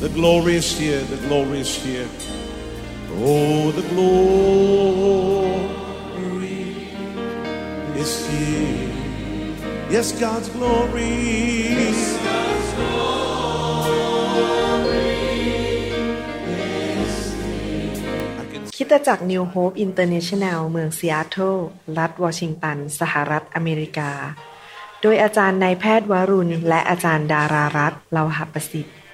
The glory is here. The glory is here. Oh, the glory is here. Yes, God's glory. I can คริดตจักร New Hope International เมืองซีแอตเทิลรัฐวอชิงตัน สหรัฐอเมริกา โดยอาจารย์นายแพทย์วรุณ และอาจารย์ดารารัตน์เลาหประสิทธิ์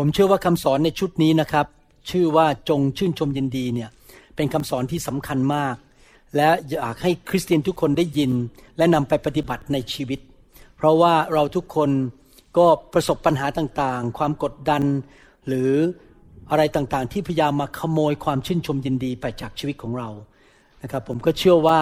ผมเชื่อว่าคำสอนในชุดนี้นะครับ ชื่อว่าจงชื่นชมยินดีเนี่ยเป็นคำสอนที่สำคัญมาก และอยากให้คริสเตียนทุกคนได้ยิน และนำไปปฏิบัติในชีวิต เพราะว่าเราทุกคนก็ประสบปัญหาต่างๆ ความกดดัน หรืออะไรต่างๆ ที่พยายามมาขโมยความชื่นชมยินดีไปจากชีวิตของเรานะครับผมก็เชื่อว่า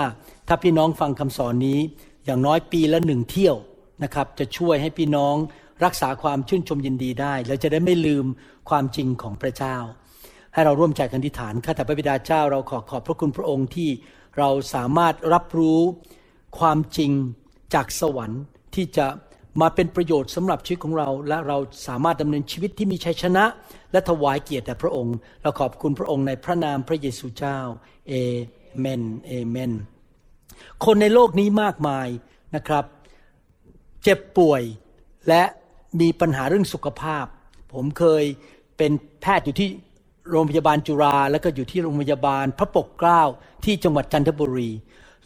ถ้าพี่น้องฟังคำสอนนี้อย่างน้อยปีละหนึ่งเที่ยวนะครับจะช่วยให้พี่น้อง รักษาความชื่นชมยินดีได้ และจะได้ไม่ลืมความจริงของพระเจ้า ให้เราร่วมใจกันอธิษฐานข้าแต่พระบิดาเจ้าเราขอขอบพระคุณพระองค์ที่เราสามารถรับรู้ความจริงจากสวรรค์ที่จะมาเป็นประโยชน์สำหรับชีวิตของเรา และเราสามารถดำเนินชีวิตที่มีชัยชนะ และถวายเกียรติแด่พระองค์ เราขอบคุณพระองค์ในพระนามพระเยซูเจ้าเอเมนเอเมนคนในโลกนี้มากมายนะครับ เจ็บป่วยและ มีปัญหาเรื่องสุขภาพ ผมเคยเป็นแพทย์อยู่ที่โรงพยาบาลจุฬาแล้วก็อยู่ที่โรงพยาบาลพระปกเกล้าที่จังหวัดจันทบุรี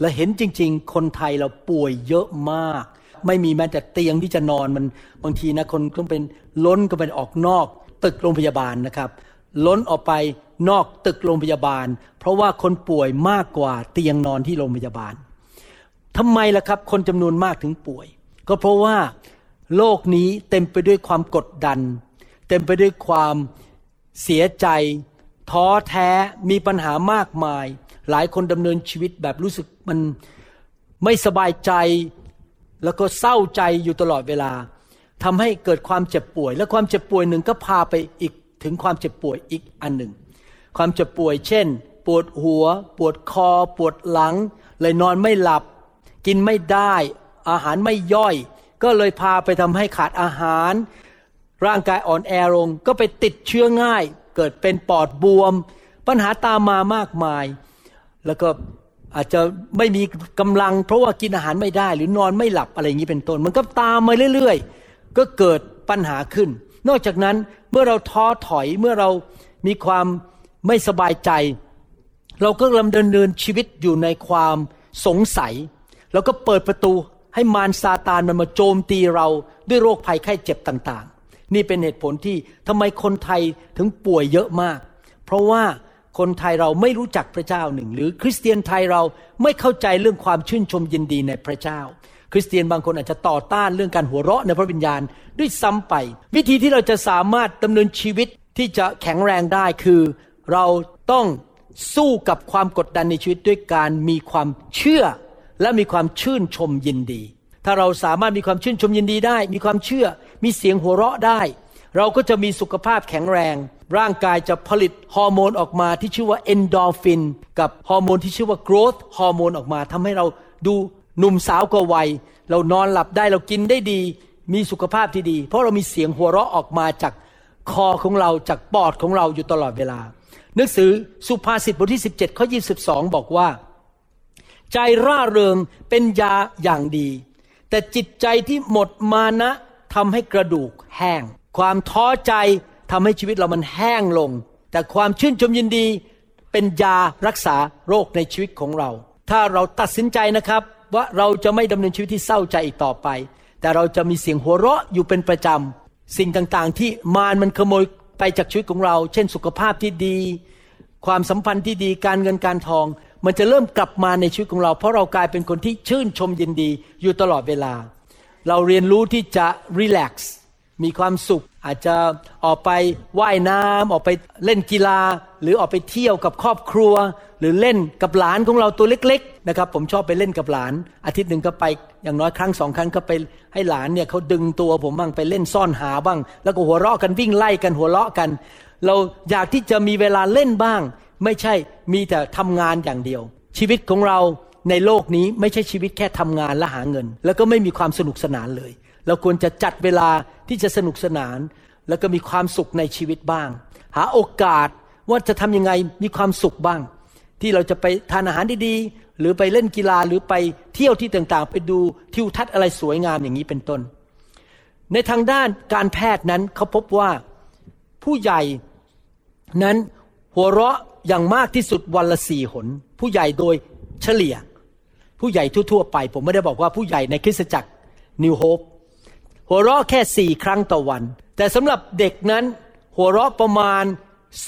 และเห็นจริง ๆ คนไทยเราป่วยเยอะมาก ไม่มีแม้แต่เตียงที่จะนอนมันบางทีนะคนก็เป็นล้นก็เป็นออกนอก ตึกโรงพยาบาลนะครับ ล้นออกไปนอกตึกโรงพยาบาล เพราะว่าคนป่วยมากกว่าเตียงนอนที่โรงพยาบาลทำไมล่ะครับ คนจำนวนมากถึงป่วย ก็เพราะว่า โลกนี้เต็มไปด้วยความกดดัน เต็มไปด้วยความเสียใจ ท้อแท้มีปัญหามากมาย หลายคนดำเนินชีวิตแบบรู้สึกมันไม่สบายใจ แล้วก็เศร้าใจอยู่ตลอดเวลาทำให้เกิดความเจ็บป่วย และความเจ็บป่วยหนึ่งก็พาไปอีกถึงความเจ็บป่วยอีกอันหนึ่ง ความเจ็บป่วยเช่น ปวดหัว ปวดคอ ปวดหลัง เลยนอนไม่หลับ กินไม่ได้ อาหารไม่ย่อย ก็เลยพาไปทำให้ขาดอาหาร ร่างกายอ่อนแอลงก็ไปติดเชื้อง่าย เกิดเป็นปอดบวม ปัญหาตามมามากมาย แล้วก็อาจจะไม่มีกำลัง เพราะว่ากินอาหารไม่ได้ หรือนอนไม่หลับอะไรอย่างนี้เป็นต้น มันก็ตามมาเรื่อยๆ ก็เกิดปัญหาขึ้น นอกจากนั้นเมื่อเราท้อถอยเมื่อเรามีความไม่สบายใจ เราก็กำลังดำเนินชีวิตอยู่ในความสงสัย แล้วก็เปิดประตู ให้มารซาตานมันมาโจมตีเราด้วยโรคภัยไข้เจ็บต่างๆ นี่เป็นเหตุผลที่ทำไมคนไทยถึงป่วยเยอะมาก เพราะว่าคนไทยเราไม่รู้จักพระเจ้าหนึ่ง หรือคริสเตียนไทยเราไม่เข้าใจเรื่องความชื่นชมยินดีในพระเจ้า คริสเตียนบางคนอาจจะต่อต้านเรื่องการหัวเราะในพระวิญญาณด้วยซ้ำไป วิธีที่เราจะสามารถดำเนินชีวิตที่จะแข็งแรงได้คือ เราต้องสู้กับความกดดันในชีวิตด้วยการมีความเชื่อ และมีความชื่นชมยินดี ถ้าเราสามารถมีความชื่นชมยินดีได้ มีความเชื่อ มีเสียงหัวเราะได้ เราก็จะมีสุขภาพแข็งแรง ร่างกายจะผลิตฮอร์โมนออกมาที่ชื่อว่าเอนดอร์ฟิน กับฮอร์โมนที่ชื่อว่า growth ฮอร์โมนออกมาทำให้เราดูหนุ่มสาวกว่าวัย เรานอนหลับได้เรากินได้ดี มีสุขภาพที่ดี เพราะเรามีเสียงหัวเราะออกมาจากคอของเราจากปอดของเราอยู่ตลอดเวลา หนังสือสุภาษิตบทที่ 17ข้อ22 บอกว่า ใจร่าเริงเป็นยาอย่างดี แต่จิตใจที่หมดมานะทำให้กระดูกแห้ง ความท้อใจทำให้ชีวิตเรามันแห้งลง แต่ความชื่นชมยินดีเป็นยารักษาโรคในชีวิตของเรา ถ้าเราตัดสินใจนะครับว่าเราจะไม่ดำเนินชีวิตที่เศร้าใจอีกต่อไป แต่เราจะมีเสียงหัวเราะอยู่เป็นประจำ สิ่งต่างๆ ที่มารมันขโมยไปจากชีวิตของเรา เช่น สุขภาพที่ดี ความสัมพันธ์ที่ดี การเงินการทอง มันจะเริ่มกลับมาในชีวิตของเรา เพราะเรากลายเป็นคนที่ชื่นชมยินดีอยู่ตลอดเวลา เราเรียนรู้ที่จะรีแลกซ์มีความสุข อาจจะออกไปว่ายน้ำออกไปเล่นกีฬา หรือออกไปเที่ยวกับครอบครัว หรือเล่นกับหลานของเราตัวเล็ก ๆ นะครับ ผมชอบไปเล่นกับหลาน อาทิตย์หนึ่งก็ไปอย่างน้อยครั้งสองครั้งก็ไปให้หลานเนี่ยเขาดึงตัวผมบ้างไปเล่นซ่อนหาบ้าง แล้วก็หัวเราะกันวิ่งไล่กันหัวเราะกัน เราอยากที่จะมีเวลาเล่นบ้าง ไม่ใช่มีแต่ทำงานอย่างเดียว ชีวิตของเราในโลกนี้ไม่ใช่ชีวิตแค่ทำงานและหาเงิน แล้วก็ไม่มีความสนุกสนานเลย เราควรจะจัดเวลาที่จะสนุกสนาน แล้วก็มีความสุขในชีวิตบ้าง หาโอกาสว่าจะทำยังไงมีความสุขบ้าง ที่เราจะไปทานอาหารดีๆ หรือไปเล่นกีฬาหรือไปเที่ยวที่ต่างๆ ไปดูทิวทัศน์อะไรสวยงามอย่างนี้เป็นต้น ในทางด้านการแพทย์นั้นเขาพบว่าผู้ใหญ่นั้น หัวเราะอย่างมากที่สุดวันละสี่หน ผู้ใหญ่โดยเฉลี่ย ผู้ใหญ่ทั่วๆไป ผมไม่ได้บอกว่าผู้ใหญ่ในคริสตจักรนิวโฮปหัวเราะแค่สี่ครั้งต่อวัน แต่สำหรับเด็กนั้น หัวเราะประมาณ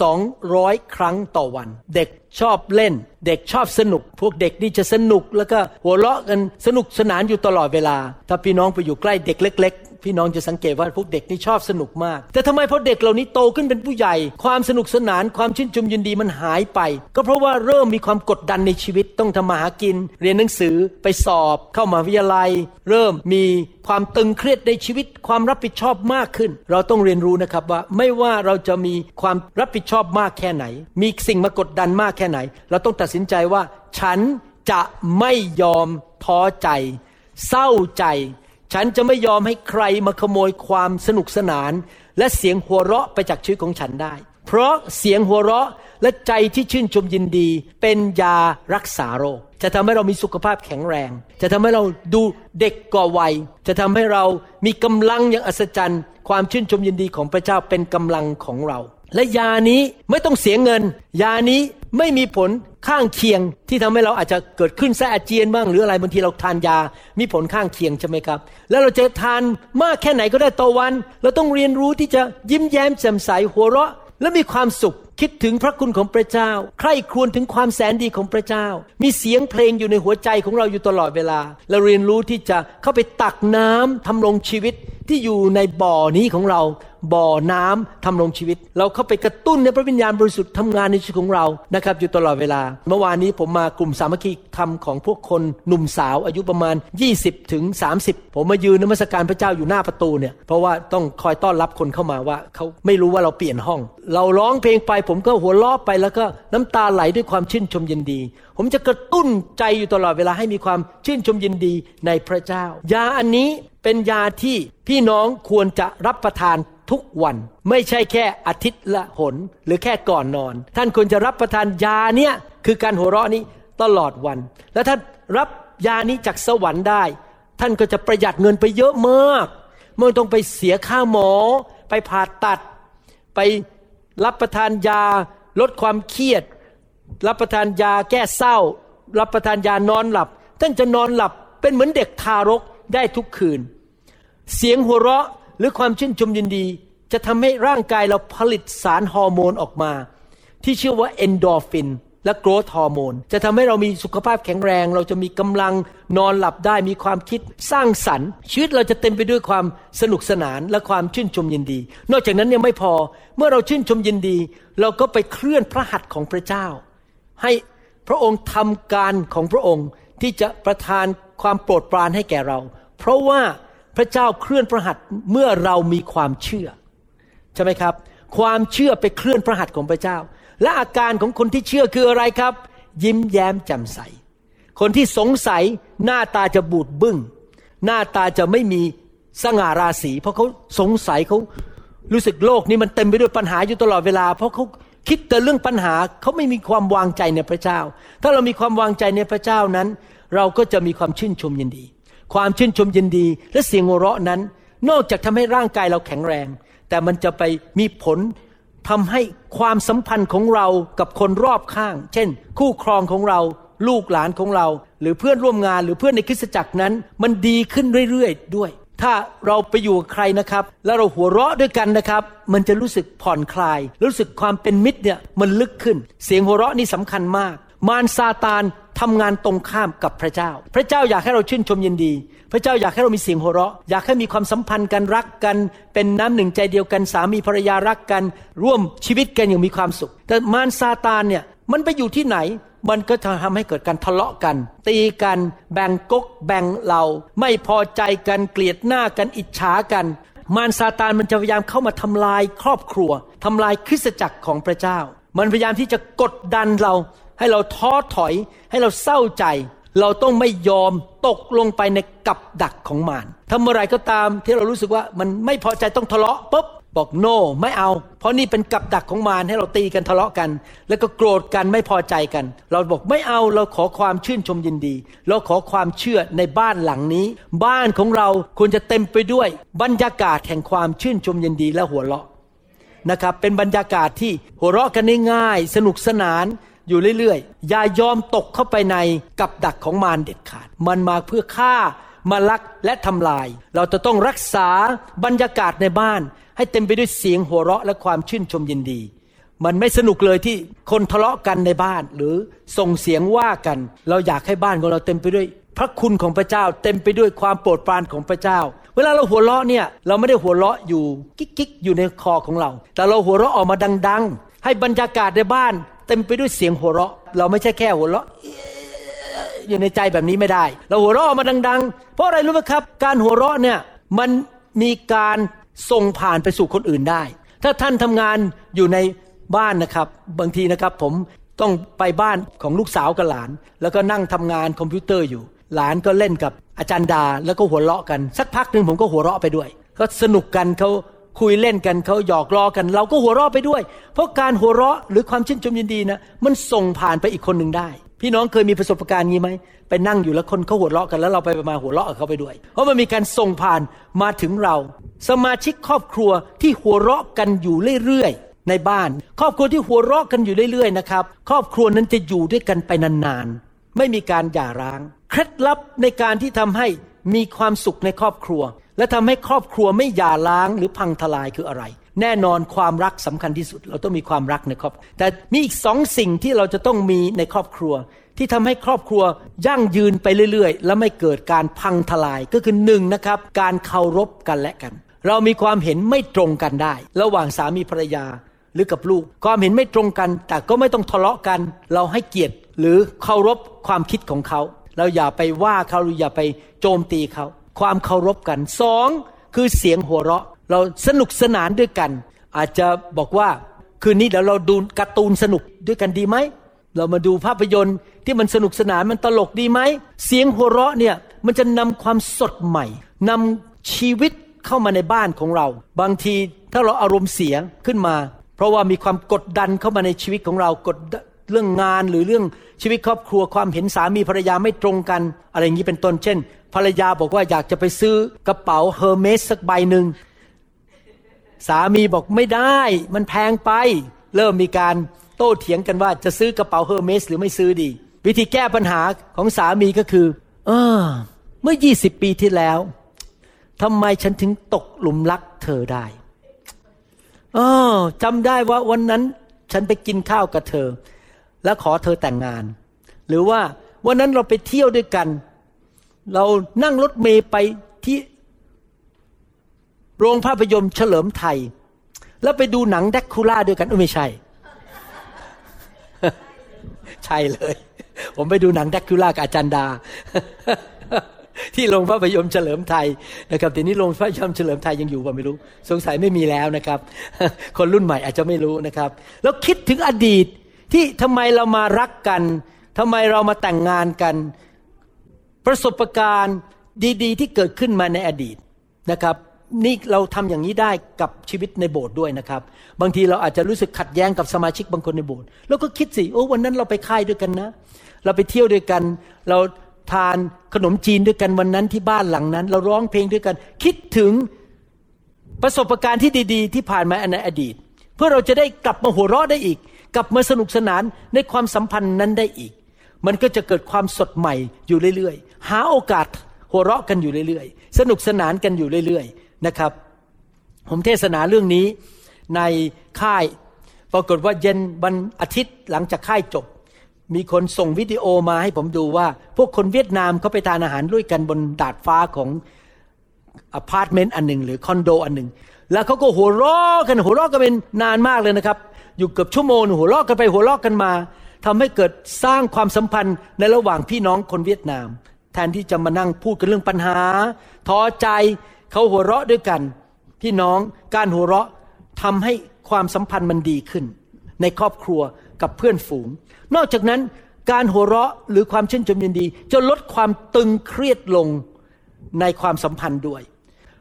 สองร้อยครั้งต่อวัน เด็กชอบเล่น เด็กชอบสนุก พวกเด็กนี่จะสนุกแล้วก็หัวเราะกันสนุกสนานอยู่ตลอดเวลา ถ้าพี่น้องไปอยู่ใกล้เด็กเล็ก พี่น้องจะสังเกตว่าพวกเด็กนี่ชอบสนุกมาก แต่ทำไมพอเด็กเหล่านี้โตขึ้นเป็นผู้ใหญ่ ความสนุกสนานความชื่นชมยินดีมันหายไป ก็เพราะว่าเริ่มมีความกดดันในชีวิตต้องทำมาหากิน เรียนหนังสือไปสอบเข้ามาวิทยาลัย เริ่มมีความตึงเครียดในชีวิตความรับผิดชอบมากขึ้น เราต้องเรียนรู้นะครับว่าไม่ว่าเราจะมีความรับผิดชอบมากแค่ไหน มีสิ่งมากดดันมากแค่ไหน เราต้องตัดสินใจว่า ฉันจะไม่ยอมท้อใจ เศร้าใจ ฉันจะไม่ยอมให้ใครมาขโมยความสนุกสนาน และเสียงหัวเราะไปจากชีวิตของฉันได้ เพราะเสียงหัวเราะและใจที่ชื่นชมยินดี เป็นยารักษาโรค จะทำให้เรามีสุขภาพแข็งแรง จะทำให้เราดูเด็กกว่าวัย จะทำให้เรามีกำลังอย่างอัศจรรย์ ความชื่นชมยินดีของพระเจ้าเป็นกำลังของเรา และยานี้ไม่ต้องเสียเงิน ยานี้ไม่มีผลข้างเคียงที่ทำให้เราอาจจะเกิดขึ้นแสอาเจียนบ้างหรืออะไรบางทีเราทานยา มีผลข้างเคียงใช่ไหมครับ แล้วเราจะทานมากแค่ไหนก็ได้ต่อวัน เราต้องเรียนรู้ที่จะยิ้มแย้มแจ่มใสหัวเราะ และมีความสุขคิดถึงพระคุณของพระเจ้า ใคร่ครวญถึงความแสนดีของพระเจ้า มีเสียงเพลงอยู่ในหัวใจของเราอยู่ตลอดเวลา เราเรียนรู้ที่จะเข้าไปตักน้ำทำลงชีวิตที่อยู่ในบ่อนี้ของเรา บ่อน้ำทำลงชีวิต เราเข้าไปกระตุ้นในพระวิญญาณบริสุทธิ์ทำงานในชีวิตของเรานะครับอยู่ตลอดเวลา เมื่อวานนี้ผมมากลุ่มสามัคคีธรรมของพวกคนหนุ่มสาวอายุประมาณ 20ถึง30 ผมมายืนนมัสการพระเจ้าอยู่หน้าประตูเนี่ยเพราะว่าต้องคอยต้อนรับคนเข้ามาว่าเขาไม่รู้ว่าเราเปลี่ยนห้อง เราร้องเพลงไปผมก็หัวเราะไปแล้วก็น้ำตาไหลด้วยความชื่นชมยินดี ผมจะกระตุ้นใจอยู่ตลอดเวลาให้มีความชื่นชมยินดีในพระเจ้า ยาอันนี้เป็นยาที่พี่น้องควรจะรับประทาน ทุกวัน ไม่ใช่แค่อาทิตย์ละหน หรือแค่ก่อนนอน ท่านควรจะรับประทานยาเนี่ยคือการหัวเราะนี้ตลอดวัน และท่านรับยานี้จากสวรรค์ได้ ท่านก็จะประหยัดเงินไปเยอะมากไม่ต้องไปเสียค่าหมอ ไปผ่าตัด ไปรับประทานยาลดความเครียด รับประทานยาแก้เศร้า รับประทานยานอนหลับ ท่านจะนอนหลับเป็นเหมือนเด็กทารกได้ทุกคืน เสียงหัวเราะหรือความชื่นชมยินดี จะทำให้ร่างกายเราผลิตสารฮอร์โมนออกมา ที่ชื่อว่าเอนโดฟินและโกรทฮอร์โมนจะทำให้เรามีสุขภาพแข็งแรง เราจะมีกำลังนอนหลับได้มีความคิดสร้างสรรค์ ชีวิตเราจะเต็มไปด้วยความสนุกสนานและความชื่นชมยินดี นอกจากนั้นยังไม่พอเมื่อเราชื่นชมยินดี เราก็ไปเคลื่อนพระหัตถ์ของพระเจ้า ให้พระองค์ทำการของพระองค์ที่จะประทานความโปรดปรานให้แก่เรา เพราะว่าพระเจ้าเคลื่อนพระหัตถ์เมื่อเรามีความเชื่อ ใช่ไหมครับ ความเชื่อไปเคลื่อนพระหัตถ์ของพระเจ้า และอาการของคนที่เชื่อคืออะไรครับ ยิ้มแย้มแจ่มใส คนที่สงสัยหน้าตาจะบูดบึง้ง หน้าตาจะไม่มีสง่าราศีเพราะเขาสงสัยเขารู้สึกโลกนี้มันเต็มไปด้วยปัญหาอยู่ตลอดเวลา เพราะเขาคิดแต่เรื่องปัญหาเขาไม่มีความวางใจในพระเจ้า ถ้าเรามีความวางใจในพระเจ้านั้น เราก็จะมีความชื่นชมยินดี ความชื่นชมยินดี และเสียงหัวเราะนั้น นอกจากทำให้ร่างกายเราแข็งแรง แต่มันจะไปมีผลทำให้ความสัมพันธ์ของเรากับคนรอบข้าง เช่น คู่ครองของเรา ลูกหลานของเรา หรือเพื่อนร่วมงานหรือเพื่อนในคริสตจักรนั้น มันดีขึ้นเรื่อยๆด้วย ถ้าเราไปอยู่กับใครนะครับ แล้วเราหัวเราะด้วยกันนะครับ มันจะรู้สึกผ่อนคลาย รู้สึกความเป็นมิตรเนี่ยมันลึกขึ้น เสียงหัวเราะนี่สำคัญมาก มารซาตานทำงานตรงข้ามกับพระเจ้า พระเจ้าอยากให้เราชื่นชมยินดี พระเจ้าอยากให้เรามีเสียงหัวเราะ อยากให้มีความสัมพันธ์กันรักกัน เป็นน้ำหนึ่งใจเดียวกันสามีภรรยารักกัน ร่วมชีวิตกันอย่างมีความสุข แต่มารซาตานเนี่ยมันไปอยู่ที่ไหน มันก็จะทำให้เกิดการทะเลาะกัน ตีกัน แบ่งกก แบ่งเราไม่พอใจกันเกลียดหน้ากันอิจฉากัน มารซาตานมันจะพยายามเข้ามาทำลายครอบครัวทำลายคริสตจักรของพระเจ้า มันพยายามที่จะกดดันเรา ให้เราท้อถอย ให้เราเศร้าใจ เราต้องไม่ยอมตกลงไปในกับดักของมารทำเมื่อไรก็ตามที่เรารู้สึกว่ามันไม่พอใจต้องทะเลาะปุ๊บบอกโ no, ไม่เอา เพราะนี่เป็นกับดักของมารให้เราตีกันทะเลาะกัน แล้วก็โกรธกันไม่พอใจกัน เราบอกไม่เอาเราขอความชื่นชมยินดี เราขอความเชื่อในบ้านหลังนี้ บ้านของเราควรจะเต็มไปด้วยบรรยากาศแห่งความชื่นชมยินดีและหัวเราะนะครับเป็นบรรยากาศที่หัวเราะกันง่ายๆสนุกสนาน อยู่เรื่อยๆ อย่ายอมตกเข้าไปในกับดักของมารเด็ดขาด มันมาเพื่อฆ่ามาลักและทำลาย เราจะต้องรักษาบรรยากาศในบ้าน ให้เต็มไปด้วยเสียงหัวเราะและความชื่นชมยินดี มันไม่สนุกเลยที่คนทะเลาะกันในบ้าน หรือส่งเสียงว่ากัน เราอยากให้บ้านของเราเต็มไปด้วย พระคุณของพระเจ้า เต็มไปด้วยความโปรดปรานของพระเจ้า เวลาเราหัวเราะเนี่ยเราไม่ได้หัวเราะอยู่กิ๊กๆอยู่ในคอของเรา แต่เราหัวเราะออกมาดัง ๆ ให้บรรยากาศในบ้าน ต็มไปด้วยเสียงหัวเราะ เราไม่ใช่แค่หัวเราะอยู่ในใจแบบนี้ไม่ได้ เราหัวเราะออกมาดัง ๆ เพราะอะไรรู้ไหมครับ การหัวเราะเนี่ยมันมีการส่งผ่านไปสู่คนอื่นได้ ถ้าท่านทำงานอยู่ในบ้านนะครับ บางทีนะครับผมต้องไปบ้านของลูกสาวกับหลาน แล้วก็นั่งทำงานคอมพิวเตอร์อยู่ หลานก็เล่นกับอาจารย์ดาแล้วก็หัวเราะกัน สักพักหนึ่งผมก็หัวเราะไปด้วยเขาสนุกกันเขา คุยเล่นกันเขาหยอกล้อกัน เราก็หัวเราะไปด้วย เพราะการหัวเราะหรือความชื่นชมยินดีนะมันส่งผ่านไปอีกคนหนึ่งได้ พี่น้องเคยมีประสบการณ์งี้ไหมไปนั่งอยู่แล้วคนเขาหัวเราะกันแล้วเราไปมาหัวเราะกับเขาไปด้วย เพราะมันมีการส่งผ่านมาถึงเรา สมาชิกครอบครัวที่หัวเราะกันอยู่เรื่อยๆในบ้าน ครอบครัวที่หัวเราะกันอยู่เรื่อยๆนะครับครอบครัวนั้นจะอยู่ด้วยกันไปนานๆไม่มีการหย่าร้าง เคล็ดลับในการที่ทำให้ มีความสุขในครอบครัว และทำให้ครอบครัวไม่หย่าร้างหรือพังทลายคืออะไร แน่นอนความรักสำคัญที่สุด เราต้องมีความรักในครอบแต่มีอีกสองสิ่งที่เราจะต้องมีในครอบครัว ที่ทำให้ครอบครัวยั่งยืนไปเรื่อยๆ และไม่เกิดการพังทลายก็คือหนึ่งนะครับ การเคารพกันและกัน เรามีความเห็นไม่ตรงกันได้ ระหว่างสามีภรรยาหรือกับลูก ความเห็นไม่ตรงกัน แต่ก็ไม่ต้องทะเลาะกัน เราให้เกียรติหรือเคารพความคิดของเขา เราอย่าไปว่าเขาหรืออย่าไปโจมตีเขา ความเคารพกันสองคือเสียงหัวเราะ เราสนุกสนานด้วยกัน อาจจะบอกว่าคืนนี้เดี๋ยวเราดูการ์ตูนสนุกด้วยกันดีไหมเรามาดูภาพยนตร์ที่มันสนุกสนานมันตลกดีไหมเสียงหัวเราะเนี่ยมันจะนำความสดใหม่นำชีวิตเข้ามาในบ้านของเรา บางทีถ้าเราอารมณ์เสียขึ้นมา เพราะว่ามีความกดดันเข้ามาในชีวิตของเรากด เรื่องงานหรือเรื่องชีวิตครอบครัวความเห็นสามีภรรยาไม่ตรงกัน อะไรอย่างนี้เป็นต้น เช่น ภรรยาบอกว่าอยากจะไปซื้อกระเป๋าเฮอร์เมสสักใบหนึ่งสามีบอกไม่ได้มันแพงไป เริ่มมีการโต้เถียงกันว่าจะซื้อกระเป๋าเฮอร์เมสหรือไม่ซื้อดี วิธีแก้ปัญหาของสามีก็คือเออเมื่อยี่สิบปีที่แล้วทำไมฉันถึงตกหลุมรักเธอได้เออจำได้ว่าวันนั้นฉันไปกินข้าวกับเธอ แล้วขอเธอแต่งงาน หรือว่าวันนั้นเราไปเที่ยวด้วยกัน เรานั่งรถเมย์ไปที่โรงภาพยนตร์เฉลิมไทย แล้วไปดูหนังแดกคูล่าด้วยกันไม่ใช่ ใช่เลย ผมไปดูหนังแดกคูล่ากับอาจารย์ดา ที่โรงภาพยนตร์เฉลิมไทยนะครับทีนี้โรงภาพยนตร์เฉลิมไทยยังอยู่ป่ะไม่รู้ สงสัยไม่มีแล้วนะครับ คนรุ่นใหม่อาจจะไม่รู้นะครับ แล้วคิดถึงอดีต ที่ทำไมเรามารักกันทำไมเรามาแต่งงานกัน ประสบการณ์ดี ๆ ที่เกิดขึ้นมาในอดีตนะครับ นี่เราทำอย่างนี้ได้กับชีวิตในโบสถ์ด้วยนะครับ บางทีเราอาจจะรู้สึกขัดแย้งกับสมาชิกบางคนในโบสถ์แล้วก็คิดสิโอ้วันนั้นเราไปค่ายด้วยกันนะ เราไปเที่ยวด้วยกัน เราทานขนมจีนด้วยกันวันนั้นที่บ้านหลังนั้น เราร้องเพลงด้วยกัน คิดถึงประสบการณ์ที่ดี ๆ ที่ผ่านมาในอดีต เพื่อเราจะได้กลับมาหัวเราะได้อีก กลับมาสนุกสนานในความสัมพันธ์นั้นได้อีก มันก็จะเกิดความสดใหม่อยู่เรื่อยๆ หาโอกาสหัวเราะกันอยู่เรื่อยๆ สนุกสนานกันอยู่เรื่อยๆนะครับ ผมเทศนาเรื่องนี้ในค่าย ปรากฏว่าเย็นวันอาทิตย์หลังจากค่ายจบ มีคนส่งวิดีโอมาให้ผมดูว่า พวกคนเวียดนามเขาไปทานอาหารด้วยกันบนดาดฟ้าของอพาร์ตเมนต์อันหนึ่งหรือคอนโดอันหนึ่ง แล้วเขาก็หัวเราะกันหัวเราะกันเป็นนานมากเลยนะครับ อยู่เกือบชั่วโมงหัวเราะกันไปหัวเราะกันมาทำให้เกิดสร้างความสัมพันธ์ในระหว่างพี่น้องคนเวียดนาม แทนที่จะมานั่งพูดกันเรื่องปัญหาท้อใจเขาหัวเราะด้วยกัน พี่น้องการหัวเราะทำให้ความสัมพันธ์มันดีขึ้น ในครอบครัวกับเพื่อนฝูง นอกจากนั้นการหัวเราะหรือความชื่นชมยินดี จะลดความตึงเครียดลงในความสัมพันธ์ด้วย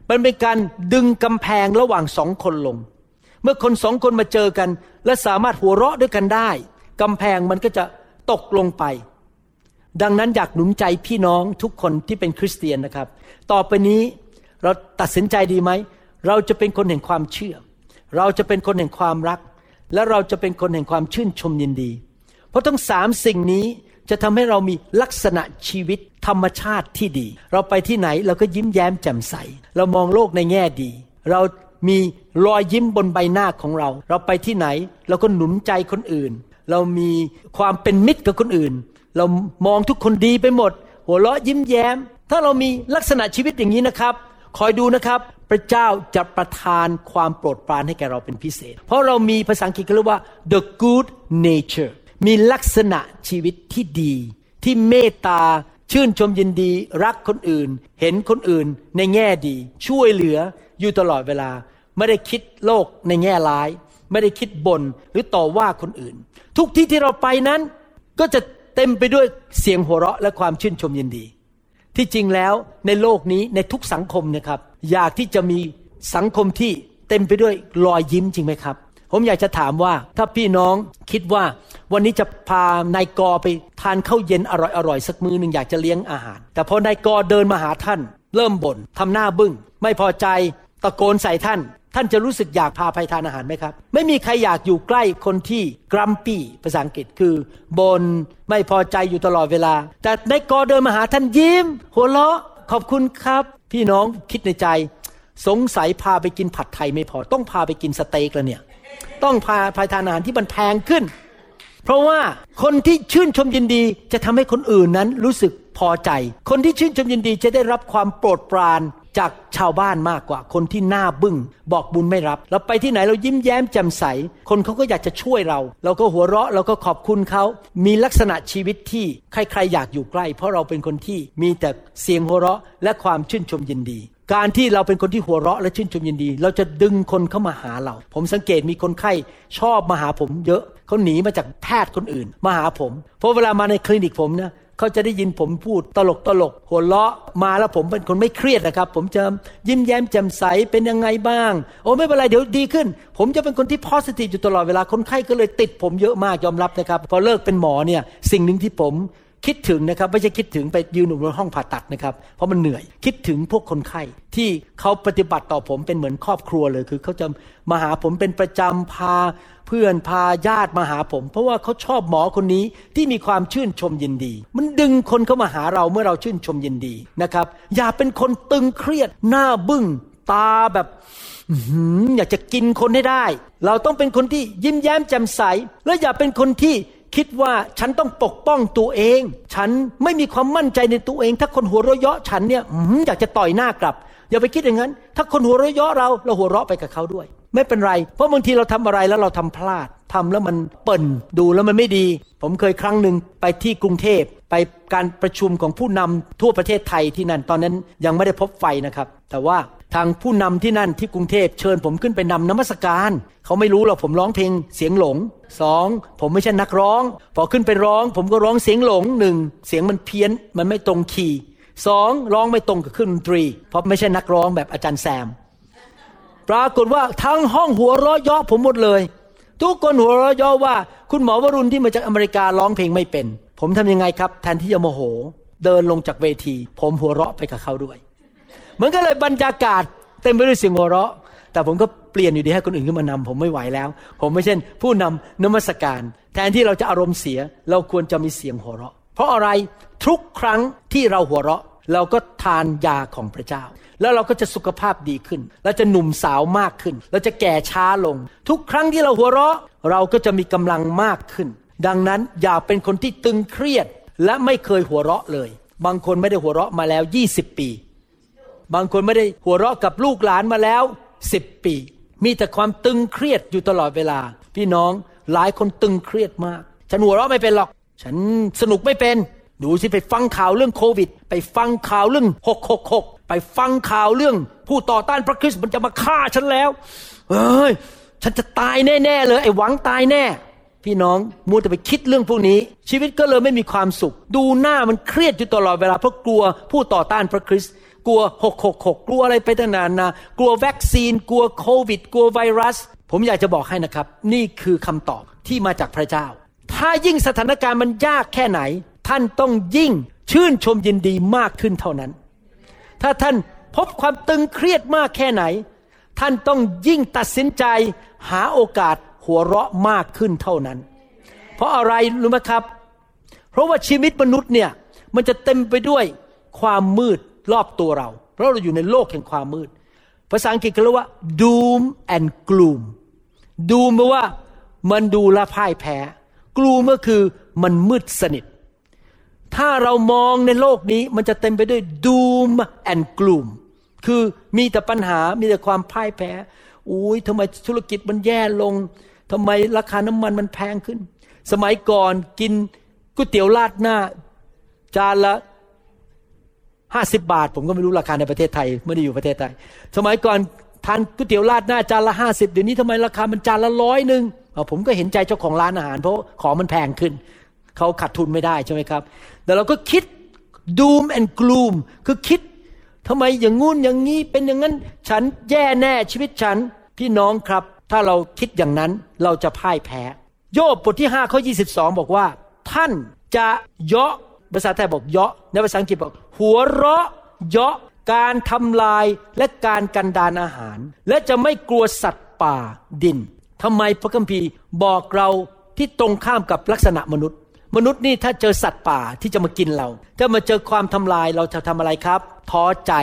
มันเป็นการดึงกำแพงระหว่างสองคนลง เมื่อคนสองคนมาเจอกัน และสามารถหัวเราะด้วยกันได้กำแพงมันก็จะตกลงไป ดังนั้นอยากหนุนใจพี่น้องทุกคนที่เป็นคริสเตียนนะครับ ต่อไปนี้เราตัดสินใจดีไหม เราจะเป็นคนแห่งความเชื่อ เราจะเป็นคนแห่งความรัก และเราจะเป็นคนแห่งความชื่นชมยินดี เพราะทั้งสามสิ่งนี้จะทำให้เรามีลักษณะชีวิตธรรมชาติที่ดี เราไปที่ไหนเราก็ยิ้มแย้มแจ่มใส เรามองโลกในแง่ดี เรา มีรอยยิ้มบนใบหน้าของเรา เราไปที่ไหน เราก็หนุนใจคนอื่น เรามีความเป็นมิตรกับคนอื่น เรามองทุกคนดีไปหมด หัวเราะยิ้มแย้ม ถ้าเรามีลักษณะชีวิตอย่างนี้นะครับ คอยดูนะครับ พระเจ้าจะประทานความโปรดปรานให้แก่เราเป็นพิเศษ เพราะเรามีภาษาอังกฤษเรียกว่า the good nature มีลักษณะชีวิตที่ดี ที่เมตตาชื่นชมยินดี รักคนอื่น เห็นคนอื่นในแง่ดี ช่วยเหลืออยู่ตลอดเวลา ไม่ได้คิดโลกในแง่ร้าย ไม่ได้คิดบน่นหรือต่อว่าคนอื่น ทุกที่ที่เราไปนั้นก็จะเต็มไปด้วยเสียงหัวเราะและความชื่นชมยินดี ที่จริงแล้วในโลกนี้ในทุกสังคมนะครับ อยากที่จะมีสังคมที่เต็มไปด้วยรอยยิ้มจริงไหมครับ ผมอยากจะถามว่าถ้าพี่น้องคิดว่าวันนี้จะพานายกอไปทานข้าวเย็นอร่อยๆสักมือหนึ่งอยากจะเลี้ยงอาหาร แต่พอนายกอเดินมาหาท่าน เริ่มบน่นทำหน้าบึง้งไม่พอใจตะโกนใส่ท่าน ท่านจะรู้สึกอยากพาไปทานอาหารไหมครับ ไม่มีใครอยากอยู่ใกล้คนที่กรัมปี้ภาษาอังกฤษคือบนไม่พอใจอยู่ตลอดเวลา แต่ในกอเดินมาหาท่านยิ้ม หัวเราะขอบคุณครับ พี่น้องคิดในใจ สงสัยพาไปกินผัดไทยไม่พอ ต้องพาไปกินสเต็กแล้วเนี่ย ต้องพาไปทานอาหารที่มันแพงขึ้น เพราะว่าคนที่ชื่นชมยินดีจะทำให้คนอื่นนั้นรู้สึกพอใจ คนที่ชื่นชมยินดีจะได้รับความโปรดปราน จากชาวบ้านมากกว่า คนที่หน้าบึง้งบอกบุญไม่รับ เราไปที่ไหนเรายิ้มแย้มแจ่มใส คนเขาก็อยากจะช่วยเรา เราก็หัวเราะเราก็ขอบคุณเขามีลักษณะชีวิตที่ใครๆอยากอยู่ใกล้ เพราะเราเป็นคนที่มีแต่เสียงหัวเราะและความชื่นชมยินดีการที่เราเป็นคนที่หัวเราะและชื่นชมยินดี เราจะดึงคนเข้ามาหาเรา ผมสังเกตมีคนไข้ชอบมาหาผมเยอะเขาหนีมาจากแพทย์คนอื่น มาหาผมเพราะเวลามาในคลินิกผมนะ เขาจะได้ยินผมพูดตลกตลกหัวเราะมาแล้วผมเป็นคนไม่เครียดนะครับ ผมจะยิ้มแย้มแจ่มใสเป็นยังไงบ้าง โอ้ไม่เป็นไรเดี๋ยวดีขึ้น ผมจะเป็นคนที่ positive อยู่ตลอดเวลาคนไข้ก็เลยติดผมเยอะมากยอมรับนะครับ พอเลิกเป็นหมอเนี่ยสิ่งหนึ่งที่ผม คิดถึงนะครับไม่ใช่คิดถึงไปยืนอยู่ในห้องผ่าตัดนะครับ เพราะมันเหนื่อย คิดถึงพวกคนไข้ที่เขาปฏิบัติต่อผมเป็นเหมือนครอบครัวเลยคือเขาจะมาหาผมเป็นประจำพาเพื่อนพาญาติมาหาผม เพราะว่าเขาชอบหมอคนนี้ที่มีความชื่นชมยินดี มันดึงคนเข้ามาหาเราเมื่อเราชื่นชมยินดีนะครับ อย่าเป็นคนตึงเครียดหน้าบึง้งตาแบบอยากจะกินคนให้ได้ เราต้องเป็นคนที่ยิ้มแย้มแจ่มใส และอย่าเป็นคนที่ คิดว่าฉันต้องปกป้องตัวเอง ฉันไม่มีความมั่นใจในตัวเอง ถ้าคนหัวเราะเยาะฉันเนี่ยอยากจะต่อยหน้ากลับ อย่าไปคิดอย่างนั้น ถ้าคนหัวเราะเยาะเราเราหัวเราะไปกับเขาด้วย ไม่เป็นไร เพราะบางทีเราทำอะไรแล้วเราทำพลาดทำแล้วมันเปิ่นดูแล้วมันไม่ดี ผมเคยครั้งหนึ่งไปที่กรุงเทพไปการประชุมของผู้นำทั่วประเทศไทยที่นั่นตอนนั้นยังไม่ได้พบไฟนะครับ แต่ว่า ทางผู้นำที่นั่นที่กรุงเทพเชิญผมขึ้นไปนำนมัสการ เขาไม่รู้หรอกผมร้องเพลงเสียงหลงสองผมไม่ใช่นักร้อง พอขึ้นไปร้อง ผมก็ร้องเสียงหลงหนึ่งเสียงมันเพี้ยนมันไม่ตรงคีย์สองร้องไม่ตรงกับเครื่องดนตรี เพราะไม่ใช่นักร้องแบบอาจารย์แซม ปรากฏว่าทั้งห้องหัวเราะเยาะผมหมดเลย ทุกคนหัวเราะเยาะว่า คุณหมอวรุณที่มาจากอเมริการ้องเพลงไม่เป็น ผมทำยังไงครับ แทนที่จะโมโห เดินลงจากเวที ผมหัวเราะไปกับเขาด้วย มือนกันเลยบรรยากาศเต็มไปด้วยเสียงหัวเราะ แต่ผมก็เปลี่ยนอยู่ดีให้คนอื่นขึ้นมานำผมไม่ไหวแล้ว ผมไม่ใช่ผู้นำนมัสการ แทนที่เราจะอารมณ์เสีย เราควรจะมีเสียงหัวเราะ เพราะอะไรทุกครั้งที่เราหัวเราะ เราก็ทานยาของพระเจ้า แล้วเราก็จะสุขภาพดีขึ้นเราจะหนุ่มสาวมากขึ้นเราจะแก่ช้าลง ทุกครั้งที่เราหัวเราะ เราก็จะมีกำลังมากขึ้น ดังนั้นอย่าเป็นคนที่ตึงเครียดและไม่เคยหัวเราะเลย บางคนไม่ได้หัวเราะมาแล้ว 20 ปี บางคนไม่ได้หัวเราะกับลูกหลานมาแล้ว10ปี มีแต่ความตึงเครียดอยู่ตลอดเวลา พี่น้องหลายคนตึงเครียดมาก ฉันหัวเราะไม่เป็นหรอก ฉันสนุกไม่เป็น ดูสิไปฟังข่าวเรื่องโควิด ไปฟังข่าวเรื่อง666ไปฟังข่าวเรื่อง ผู้ต่อต้านพระคริสต์มันจะมาฆ่าฉันแล้วเฮ้ย ฉันจะตายแน่ๆเลย ไอ้หวังตายแน่ พี่น้องมัวแต่ไปคิดเรื่องพวกนี้ ชีวิตก็เลยไม่มีความสุข ดูหน้ามันเครียดอยู่ตลอดเวลาเพราะกลัวผู้ต่อต้านพระคริสต์ กลัว 666 กลัวอะไรไปตั้งนานนะกลัววัคซีน กลัวโควิด กลัวไวรัส ผมอยากจะบอกให้นะครับ นี่คือคำตอบที่มาจากพระเจ้า ถ้ายิ่งสถานการณ์มันยากแค่ไหน ท่านต้องยิ่งชื่นชมยินดีมากขึ้นเท่านั้น ถ้าท่านพบความตึงเครียดมากแค่ไหน ท่านต้องยิ่งตัดสินใจหาโอกาสหัวเราะมากขึ้นเท่านั้น เพราะอะไรรู้ไหมครับ เพราะว่าชีวิตมนุษย์เนี่ยมันจะเต็มไปด้วยความมืด รอบตัวเรา เพราะเราอยู่ในโลกแห่งความมืด ภาษาอังกฤษเขาเรียกว่า doom and gloom doom แปลว่ามันดูละพ่ายแพ้ gloom ก็คือมันมืดสนิท ถ้าเรามองในโลกนี้มันจะเต็มไปด้วย doom and gloom คือมีแต่ปัญหา มีแต่ความพ่ายแพ้ อุ้ยทำไมธุรกิจมันแย่ลง ทำไมราคาน้ำมันมันแพงขึ้น สมัยก่อนกินก๋วยเตี๋ยวราดหน้า จานละ ห้าสิบบาท ผมก็ไม่รู้ราคาในประเทศไทยไม่ได้อยู่ประเทศไทย สมัยก่อนทานก๋วยเตี๋ยวราดหน้าจานละห้าสิบเดี๋ยวนี้ทำไมราคามันจานละร้อยหนึ่งผมก็เห็นใจเจ้าของร้านอาหาร เพราะของมันแพงขึ้น เขาขาดทุนไม่ได้ใช่ไหมครับ แต่เราก็คิด doom and gloom คือคิดทำไมอย่างงู้นอย่างนี้เป็นอย่างนั้น ฉันแย่แน่ชีวิตฉันพี่น้องครับ ถ้าเราคิดอย่างนั้นเราจะพ่ายแพ้ โยบบทที่5ข้อ22 บอกว่า ท่านจะเยาะ ภาษาไทยบอกเยาะในภาษาอังกฤษบอก หัวเราะเยาะการทำลายและการกันดานอาหาร และจะไม่กลัวสัตว์ป่าดินทำไมพระคัมภีร์บอกเราที่ตรงข้ามกับลักษณะมนุษย์ มนุษย์นี่ถ้าเจอสัตว์ป่าที่จะมากินเรา ถ้ามาเจอความทำลายเราจะทำอะไรครับ ท้อใจ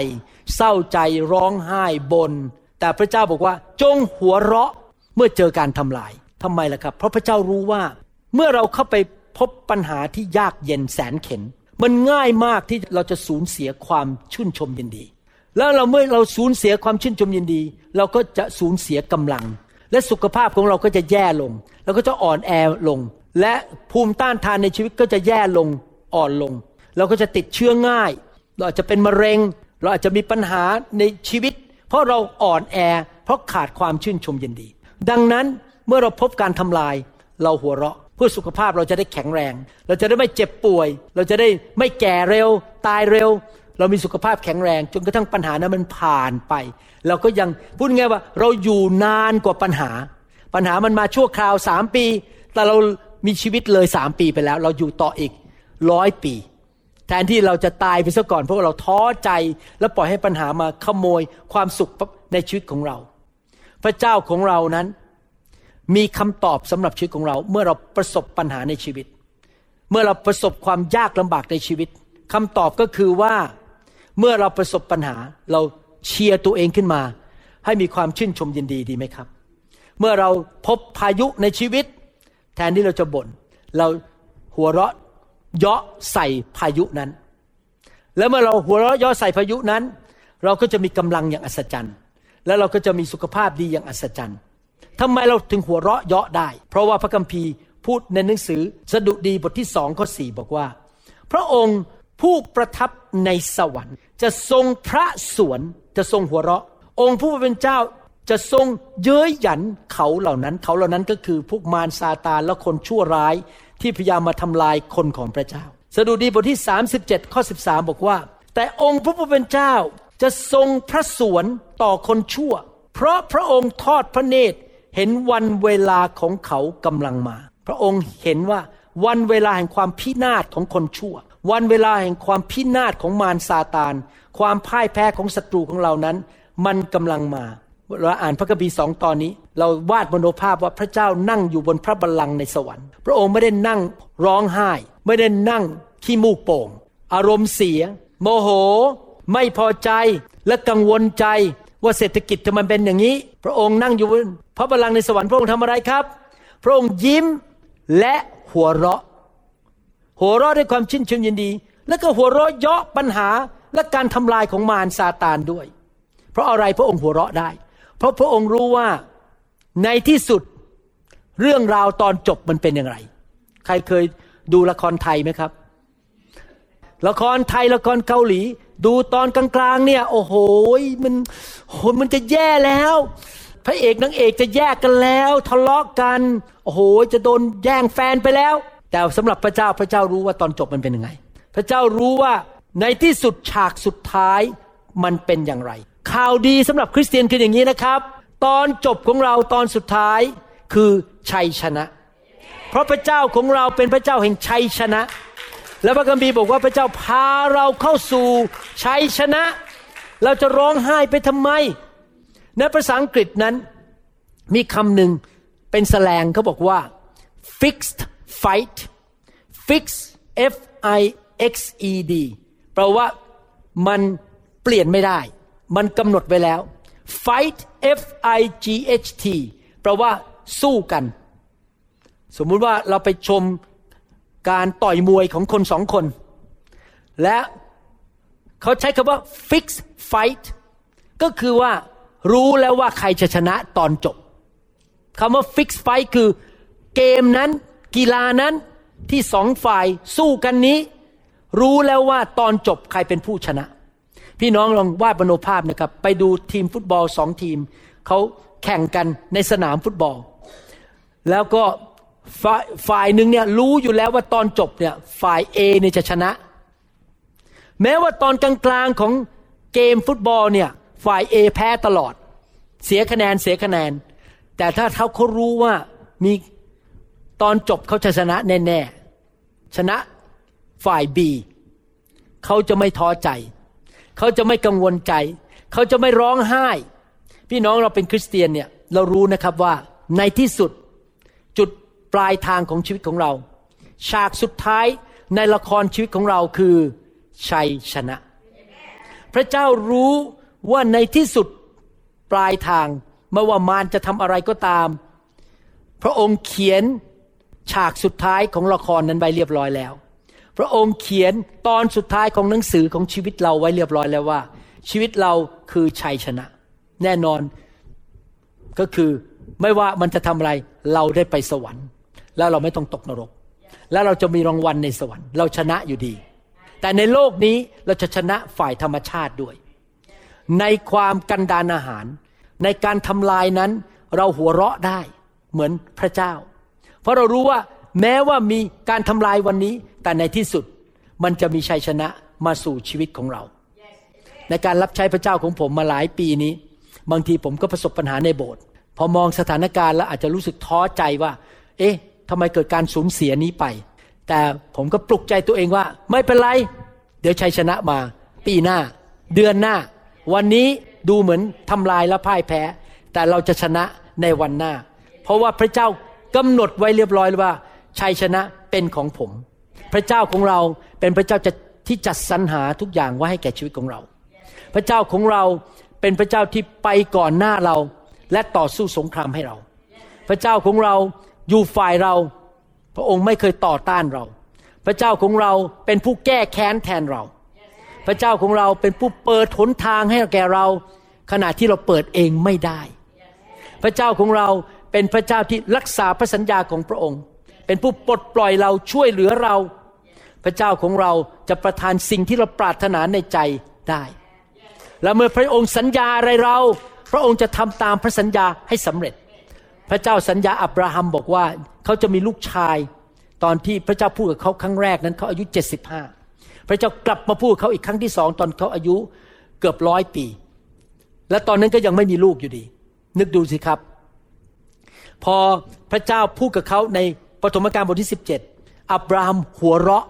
เศร้าใจร้องไห้บน แต่พระเจ้าบอกว่า จงหัวเราะเมื่อเจอการทำลายทำไมล่ะครับ เพราะพระเจ้ารู้ว่า เมื่อเราเข้าไป พบปัญหาที่ยากเย็นแสนเข็น มันง่ายมากที่เราจะสูญเสียความชื่นชมยินดี แล้วเราเมื่อเราสูญเสียความชื่นชมยินดี เราก็จะสูญเสียกำลัง และสุขภาพของเราก็จะแย่ลง เราก็จะอ่อนแอลง และภูมิต้านทานในชีวิตก็จะแย่ลงอ่อนลง เราก็จะติดเชื้อง่าย เราอาจจะเป็นมะเร็ง เราอาจจะมีปัญหาในชีวิต เพราะเราอ่อนแอ เพราะขาดความชื่นชมยินดี ดังนั้นเมื่อเราพบการทำลาย เราหัวเราะ เพื่อสุขภาพเราจะได้แข็งแรง เราจะได้ไม่เจ็บป่วย เราจะได้ไม่แก่เร็ว ตายเร็ว เรามีสุขภาพแข็งแรง จนกระทั่งปัญหานั้นมันผ่านไป เราก็ยังพูดง่ายว่า เราอยู่นานกว่าปัญหา ปัญหามันมาชั่วคราวสามปี แต่เรามีชีวิตเลยสามปีไปแล้ว เราอยู่ต่ออีกร้อยปี แทนที่เราจะตายไปซะก่อนเพราะเราท้อใจแล้วปล่อยให้ปัญหามาขโมยความสุขในชีวิตของเรา พระเจ้าของเรานั้น มีคำตอบสำหรับชีวิตของเรา เมื่อเราประสบปัญหาในชีวิต เมื่อเราประสบความยากลำบากในชีวิตคำตอบก็คือว่าเมื่อเราประสบปัญหาเราเชียร์ตัวเองขึ้นมา ให้มีความชื่นชมยินดีดีไหมครับ เมื่อเราพบพายุในชีวิต แทนที่เราจะบน่นเราหัวเราะเยาะใส่พายุนั้น แล้วเมื่อเราหัวเราะเยาะใส่พายุนั้น เราก็จะมีกำลังอย่างอัศจรรย์ แล้วเราก็จะมีสุขภาพดีอย่างอัศจรรย์ ทำไมเราถึงหัวเราะเยาะได้ เพราะว่าพระคัมภีร์พูดในหนังสือสดุดีบทที่สองข้อสี่บอกว่า พระองค์ผู้ประทับในสวรรค์ จะทรงพระสวนจะทรงหัวเราะ องค์ผู้เป็นเจ้าจะทรงเย้ยหยันเขาเหล่านั้น เขาเหล่านั้นก็คือพวกมารซาตานและคนชั่วร้ายที่พยายามมาทำลายคนของพระเจ้า สดุดีบทที่ 37ข้อ13 บอกว่า แต่องค์พระผู้เป็นเจ้าจะทรงพระสวนต่อคนชั่ว เพราะพระองค์ทอดพระเนตร เห็นวันเวลาของเขากำลังมา พระองค์เห็นว่าวันเวลาแห่งความพินาศของคนชั่ว วันเวลาแห่งความพินาศของมารซาตาน ความพ่ายแพ้ของศัตรูของเรานั้น มันกำลังมาเราอ่านพระคัมภีร์สองตอนนี้ เราวาดมโนภาพว่าพระเจ้านั่งอยู่บนพระบัลลังก์ในสวรรค์ พระองค์ไม่ได้นั่งร้องไห้ ไม่ได้นั่งขี้มูกโป่ง อารมณ์เสีย โมโห ไม่พอใจและกังวลใจ ว่าเศรษฐกิจจะมันเป็นอย่างนี้ พระองค์นั่งอยู่บนพระบัลลังก์ในสวรรค์พระองค์ทำอะไรครับ พระองค์ยิ้มและหัวเราะ หัวเราะด้วยความชื่นชมยินดี แล้วก็หัวเราะเยาะปัญหาและการทำลายของมารซาตานด้วย เพราะอะไรพระองค์หัวเราะได้ เพราะพระองค์รู้ว่าในที่สุดเรื่องราวตอนจบมันเป็นอย่างไร ใครเคยดูละครไทยไหมครับ ละครไทยละครเกาหลี ดูตอนกลางๆเนี่ย โอ้โหมันโหมันจะแย่แล้ว พระเอกนางเอกจะแยกกันแล้ว ทะเลาะกัน โอ้โห จะโดนแย่งแฟนไปแล้ว แต่สำหรับพระเจ้าพระเจ้ารู้ว่าตอนจบมันเป็นยังไง พระเจ้ารู้ว่าในที่สุดฉากสุดท้ายมันเป็นอย่างไร ข่าวดีสำหรับคริสเตียนคืออย่างนี้นะครับ ตอนจบของเราตอนสุดท้ายคือชัยชนะ เพราะพระเจ้าของเราเป็นพระเจ้าแห่งชัยชนะ และพระคัมภีร์บอกว่าพระเจ้าพาเราเข้าสู่ชัยชนะ เราจะร้องไห้ไปทำไม ในภาษาอังกฤษนั้น มีคำหนึ่งเป็นแสลงเขาบอกว่า fixed fight fix f i x e d แปลว่ามันเปลี่ยนไม่ได้ มันกำหนดไว้แล้ว fight f i g h t แปลว่าสู้กัน สมมุติว่าเราไปชม การต่อยมวยของคนสองคน และเขาใช้คำว่า fix fight ก็คือว่ารู้แล้วว่าใครจะชนะตอนจบคำว่า fix fight คือเกมนั้นกีฬานั้นที่สองฝ่ายสู้กันนี้ รู้แล้วว่าตอนจบใครเป็นผู้ชนะ พี่น้องลองวาดบรรภาพนะครับ ไปดูทีมฟุตบอลสองทีม เขาแข่งกันในสนามฟุตบอล แล้วก็ ฝ่ายฝ่ายหนึ่งเนี่ยรู้อยู่แล้วว่าตอนจบเนี่ยฝ่ายเอเนี่ยจะชนะ แม้ว่าตอนกลางๆของเกมฟุตบอลเนี่ยฝ่ายเอแพ้ตลอด เสียคะแนนเสียคะแนน แต่ถ้าเขาเขารู้ว่ามีตอนจบเขาจะชนะแน่ๆ ชนะฝ่ายบีเขาจะไม่ท้อใจ เขาจะไม่กังวลใจ เขาจะไม่ร้องไห้ พี่น้องเราเป็นคริสเตียนเนี่ยเรารู้นะครับว่าในที่สุดจุด ปลายทางของชีวิตของเรา ฉากสุดท้ายในละครชีวิตของเราคือชัยชนะ พระเจ้ารู้ว่าในที่สุดปลายทางไม่ว่ามารจะทำอะไรก็ตาม พระองค์เขียนฉากสุดท้ายของละครนั้นไว้เรียบร้อยแล้ว พระองค์เขียนตอนสุดท้ายของหนังสือของชีวิตเราไว้เรียบร้อยแล้วว่า ชีวิตเราคือชัยชนะ แน่นอนก็คือไม่ว่ามันจะทำอะไรเราได้ไปสวรรค์ แล้วเราไม่ต้องตกนรก แล้วเราจะมีรางวัลในสวรรค์ เราชนะอยู่ดี แต่ในโลกนี้เราจะชนะฝ่ายธรรมชาติด้วย ในความกันดานอาหาร ในการทำลายนั้น เราหัวเราะได้เหมือนพระเจ้า เพราะเรารู้ว่าแม้ว่ามีการทำลายวันนี้ แต่ในที่สุดมันจะมีชัยชนะมาสู่ชีวิตของเรา ในการรับใช้พระเจ้าของผมมาหลายปีนี้ บางทีผมก็ประสบปัญหาในโบสถ์พอมองสถานการณ์แล้วอาจจะรู้สึกท้อใจว่า เอ๊ะ ทำไมเกิดการสูญเสียนี้ไป แต่ผมก็ปลุกใจตัวเองว่า ไม่เป็นไร เดี๋ยวชัยชนะมา ปีหน้า เดือนหน้า วันนี้ดูเหมือนทำลายและพ่ายแพ้ แต่เราจะชนะในวันหน้า เพราะว่าพระเจ้ากำหนดไว้เรียบร้อยว่า ชัยชนะเป็นของผม พระเจ้าของเราเป็นพระเจ้าจะที่จัดสรรหาทุกอย่างไว้ให้แก่ชีวิตของเรา พระเจ้าของเราเป็นพระเจ้าที่ไปก่อนหน้าเรา และต่อสู้สงครามให้เรา พระเจ้าของเรา อยู่ฝ่ายเรา พระองค์ไม่เคยต่อต้านเรา พระเจ้าของเราเป็นผู้แก้แค้นแทนเรา พระเจ้าของเราเป็นผู้เปิดหนทางให้แก่เรา ขณะที่เราเปิดเองไม่ได้ พระเจ้าของเราเป็นพระเจ้าที่รักษาพระสัญญาของพระองค์ เป็นผู้ปลดปล่อยเราช่วยเหลือเรา พระเจ้าของเราจะประทานสิ่งที่เราปรารถนาในใจได้ และเมื่อพระองค์สัญญาอะไรเรา พระองค์จะทำตามพระสัญญาให้สำเร็จ พระเจ้าสัญญาอับราฮัมบอกว่าเขาจะมีลูกชาย ตอนที่พระเจ้าพูดกับเขาครั้งแรกนั้นเขาอายุเจ็ดสิบห้าพระเจ้ากลับมาพูดเขาอีกครั้งที่สองตอนเขาอายุเกือบร้อยปี และตอนนั้นก็ยังไม่มีลูกอยู่ดี นึกดูสิครับ พอพระเจ้าพูดกับเขาในปฐมกาลบทที่สิบเจ็ดอับราฮัมหัวเราะ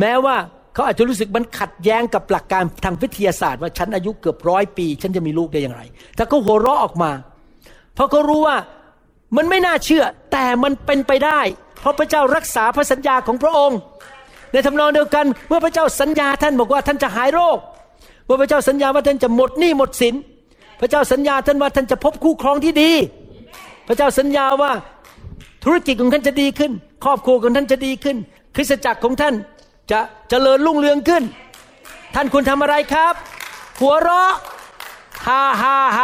แม้ว่าเขาอาจจะรู้สึกมันขัดแย้งกับหลักการทางวิทยาศาสตร์ ว่าฉันอายุเกือบร้อยปี ฉันจะมีลูกได้อย่างไร แต่เขาหัวเราะออกมา เพราะเขารู้ว่ามันไม่น่าเชื่อแต่มันเป็นไปได้ เพราะพระเจ้ารักษาพระสัญญาของพระองค์ ในทำนองเดียวกันเมื่อพระเจ้าสัญญาท่านบอกว่าท่านจะหายโรคเมื่อพระเจ้าสัญญาว่าท่านจะหมดหนี้หมดสิน พระเจ้าสัญญาท่านว่าท่านจะพบคู่ครองที่ดี พระเจ้าสัญญาว่าธุรกิจของท่านจะดีขึ้น ครอบครัวของท่านจะดีขึ้น คริสตจักรของท่านจะเจริญรุ่งเรืองขึ้น ท่านควรทำอะไรครับ หัวเราะฮ่าฮ่าฮ่า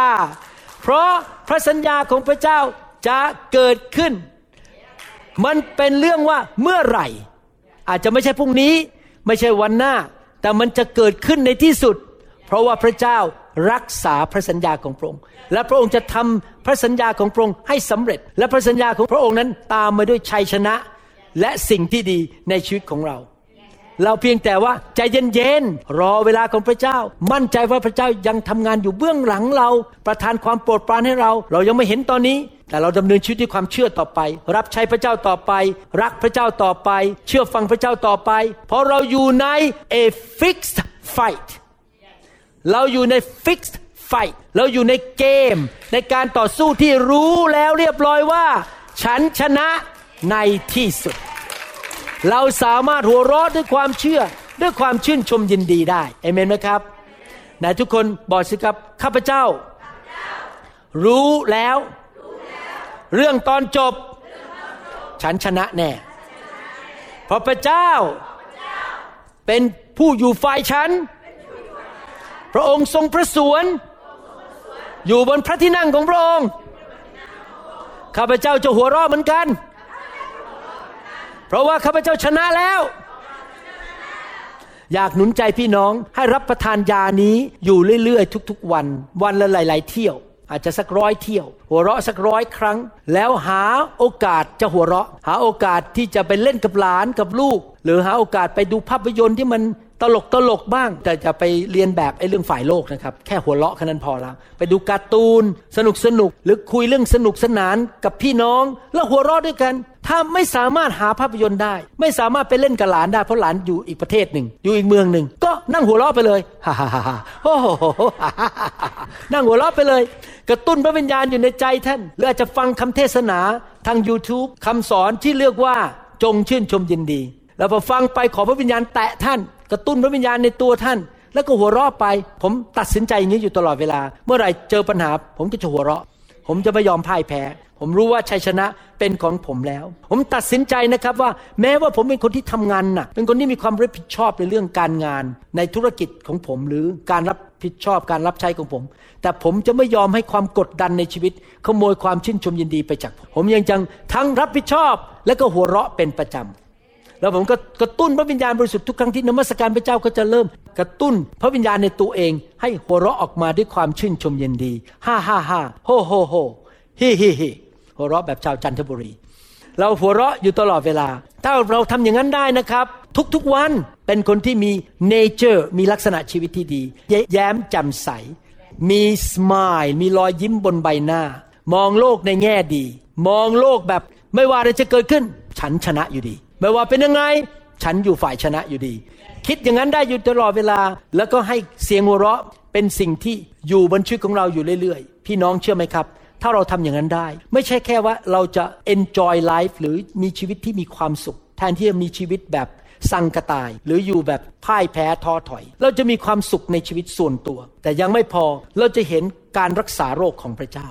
เพราะพระสัญญาของพระเจ้าจะเกิดขึ้น มันเป็นเรื่องว่าเมื่อไหร่ อาจจะไม่ใช่พรุ่งนี้ ไม่ใช่วันหน้า แต่มันจะเกิดขึ้นในที่สุด เพราะว่าพระเจ้ารักษาพระสัญญาของพระองค์ และพระองค์จะทำพระสัญญาของพระองค์ให้สำเร็จ และพระสัญญาของพระองค์นั้นตามมาด้วยชัยชนะ และสิ่งที่ดีในชีวิตของเรา เราเพียงแต่ว่าใจเย็นๆรอเวลาของพระเจ้า มั่นใจว่าพระเจ้ายังทำงานอยู่เบื้องหลังเรา ประทานความโปรดปรานให้เรา เรายังไม่เห็นตอนนี้ แต่เราดำเนินชีวิตด้วยความเชื่อต่อไป รับใช้พระเจ้าต่อไป รักพระเจ้าต่อไป เชื่อฟังพระเจ้าต่อไป เพราะเราอยู่ใน a fixed fight เราอยู่ใน fixed fight เราอยู่ในเกม ในการต่อสู้ที่รู้แล้วเรียบร้อยว่า ฉันชนะในที่สุด เราสามารถหัวเราะด้วยความเชื่อด้วยความชื่นชมยินดีได้เอเมนไหมครับไหนทุกคนบอกสิครับข้าพเจ้า รู้แล้ว เรื่องตอนจบ ฉันชนะแน่ เพราะพระเจ้า เป็นผู้อยู่ฝ่ายฉัน พระองค์ทรงพระสวน อยู่บนพระที่นั่งของพระองค์ข้าพเจ้าจะหัวเราะเหมือนกันเพราะว่าข้าพเจ้าชนะแล้ว อยากหนุนใจพี่น้องให้รับประทานยานี้อยู่เรื่อยๆ ทุกๆวัน วันละหลาย ๆ เที่ยว อาจจะสักร้อยเที่ยว หัวเราะสักร้อยครั้ง แล้วหาโอกาสจะหัวเราะ หาโอกาสที่จะไปเล่นกับหลานกับลูก หรือหาโอกาสไปดูภาพยนตร์ที่มันตลกตลกบ้าง แต่จะไปเรียนแบบไอ้เรื่องฝ่ายโลกนะครับ แค่หัวเราะแค่นั้นพอแล้วไปดูการ์ตูน สนุกสนุกหรือคุยเรื่องสนุกสนานกับพี่น้อง แล้วหัวเราะด้วยกัน ถ้าไม่สามารถหาภาพยนตร์ได้ ไม่สามารถไปเล่นกับหลานได้เพราะหลานอยู่อีกประเทศหนึ่ง อยู่อีกเมืองหนึ่ง ก็นั่งหัวเราะไปเลยฮ่าฮ่าฮ่าโอ้โหนั่งหัวเราะไปเลย กระตุ้นพระวิญญาณอยู่ในใจท่าน หรืออาจจะฟังคำเทศนาทาง YouTube คำสอนที่เรียกว่าจงชื่นชมยินดี แล้วพอฟังไปขอพระวิญญาณแตะท่าน กระตุ้นพระวิญญาณในตัวท่าน แล้วก็หัวเราะไป ผมตัดสินใจอย่างนี้อยู่ตลอดเวลา เมื่อไหร่เจอปัญหา ผมก็จะหัวเราะ ผมจะไม่ยอมพ่ายแพ้ ผมรู้ว่าชัยชนะเป็นของผมแล้ว ผมตัดสินใจนะครับว่าแม้ว่าผมเป็นคนที่ทำงานหนัก เป็นคนที่มีความรับผิดชอบในเรื่องการงาน ในธุรกิจของผมหรือการรับผิดชอบการรับใช้ของผม แต่ผมจะไม่ยอมให้ความกดดันในชีวิต ขโมยความชื่นชมยินดีไปจากผม ผมยังจังทั้งรับผิดชอบและก็หัวเราะเป็นประจำ แล้วผมก็กระตุ้นพระวิญญาณบริสุทธิ์ทุกครั้งที่นมัสการพระเจ้าก็จะเริ่ม กระตุ้นพระวิญญาณในตัวเอง ให้หัวเราะออกมาด้วยความชื่นชมยินดีฮ่าฮ่าฮ่าโฮโฮโฮฮิฮิฮิหัวเราะแบบชาวจันทบุรี เราหัวเราะอยู่ตลอดเวลา ถ้าเราทำอย่างนั้นได้นะครับ ทุกๆวันเป็นคนที่มี nature มีลักษณะชีวิตที่ดี แย้มแจ่มใส มี smile มีรอยยิ้มบนใบหน้า มองโลกในแง่ดี มองโลกแบบไม่ว่าอะไรจะเกิดขึ้น ฉันชนะอยู่ดี ไม่ว่าเป็นยังไง ฉันอยู่ฝ่ายชนะอยู่ดี คิดอย่างนั้นได้อยู่ตลอดเวลา แล้วก็ให้เสียงหัวเราะเป็นสิ่งที่อยู่บนชีวิตของเราอยู่เรื่อยๆ พี่น้องเชื่อไหมครับ ถ้าเราทำอย่างนั้นได้ ไม่ใช่แค่ว่าเราจะ enjoy life หรือมีชีวิตที่มีความสุข แทนที่จะมีชีวิตแบบสังกตาย หรืออยู่แบบพ่ายแพ้ท้อถอย เราจะมีความสุขในชีวิตส่วนตัว แต่ยังไม่พอเราจะเห็นการรักษาโรคของพระเจ้า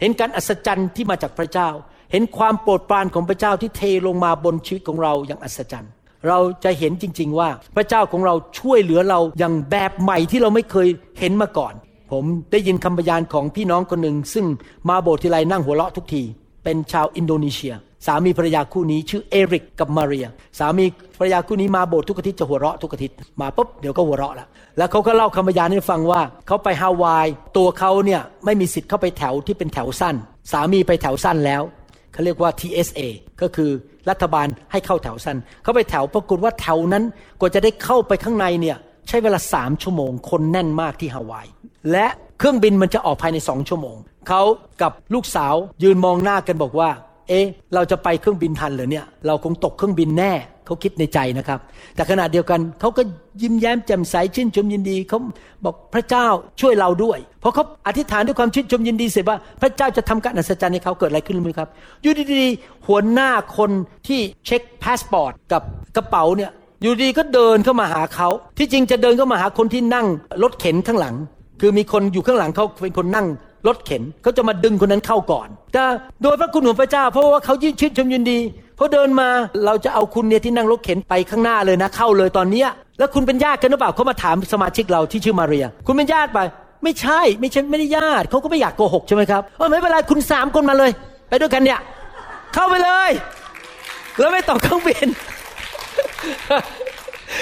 เห็นการอัศจรรย์ที่มาจากพระเจ้า เห็นความโปรดปรานของพระเจ้าที่เทลงมาบนชีวิตของเราอย่างอัศจรรย์ เราจะเห็นจริง ๆ ว่าพระเจ้าของเราช่วยเหลือเราอย่างแบบใหม่ที่เราไม่เคยเห็นมาก่อน ผมได้ยินคำพยานของพี่น้องคนหนึ่ง ซึ่งมาโบสถ์ทีไรนั่งหัวเราะทุกที เป็นชาวอินโดนีเซีย สามีภรรยาคู่นี้ชื่อเอริกกับมาเรีย สามีภรรยาคู่นี้มาโบสถ์ทุกอาทิตย์จะหัวเราะทุกอาทิตย์มาปุ๊บเดี๋ยวก็หัวเราะแล้วแล้วเขาก็เล่าคำพยานให้ฟังว่าเขาไปฮาวาย ตัวเขาเนี่ยไม่มีสิทธิ์เข้าไปแถวที่เป็นแถวสั้น สามีไปแถวสั้นแล้ว เขาเรียกว่า TSA ก็คือรัฐบาลให้เข้าแถวสั้น เขาไปแถวปรากฏว่าแถวนั้นกว่าจะได้เข้าไปข้างในเนี่ยใช้เวลาสามชั่วโมง คนแน่นมากที่ฮาวาย และเครื่องบินมันจะออกภายในสองชั่วโมง เขากับลูกสาวยืนมองหน้ากันบอกว่า เอ๊ะ เราจะไปเครื่องบินทันเหรอเนี่ย เราคงตกเครื่องบินแน่ เขาคิดในใจนะครับ แต่ขณะเดียวกันเขาก็ยิ้มแย้มแจ่มใสชื่นชมยินดีเขาบอกพระเจ้าช่วยเราด้วย เพราะเขาอธิษฐานด้วยความชื่นชมยินดีเสร็จว่า พระเจ้าจะทำการอัศจรรย์ให้เขาเกิดอะไรขึ้นรู้ไหมครับอยู่ดีๆหัวหน้าคนที่เช็คพาสปอร์ตกับกระเป๋าเนี่ยอยู่ดีก็เดินเข้ามาหาเขาที่จริงจะเดินเข้ามาหาคนที่นั่งรถเข็นข้างหลัง คือมีคนอยู่ข้างหลังเขาเป็นคนนั่งรถเข็นเขาจะมาดึงคนนั้นเข้าก่อน แต่โดยพระคุณของพระเจ้าเพราะว่าเขายื่นชื่นชมยินดี พอเดินมาเราจะเอาคุณเนี่ยที่นั่งรถเข็นไปข้างหน้าเลยนะเข้าเลยตอนเนี้ยแล้วคุณเป็นญาติกันหรือเปล่าเขามาถามสมาชิกเราที่ชื่อมาเรีย คุณเป็นญาติไป ไม่ใช่ไม่ใช่ไม่ได้ญาติเขาก็ไม่อยากโกหกใช่ไหมครับเออไม่เป็นไรคุณสามคนมาเลย ไปด้วยกันเนี่ยเข้าไปเลย แล้วไม่ต่อเครื่องบิน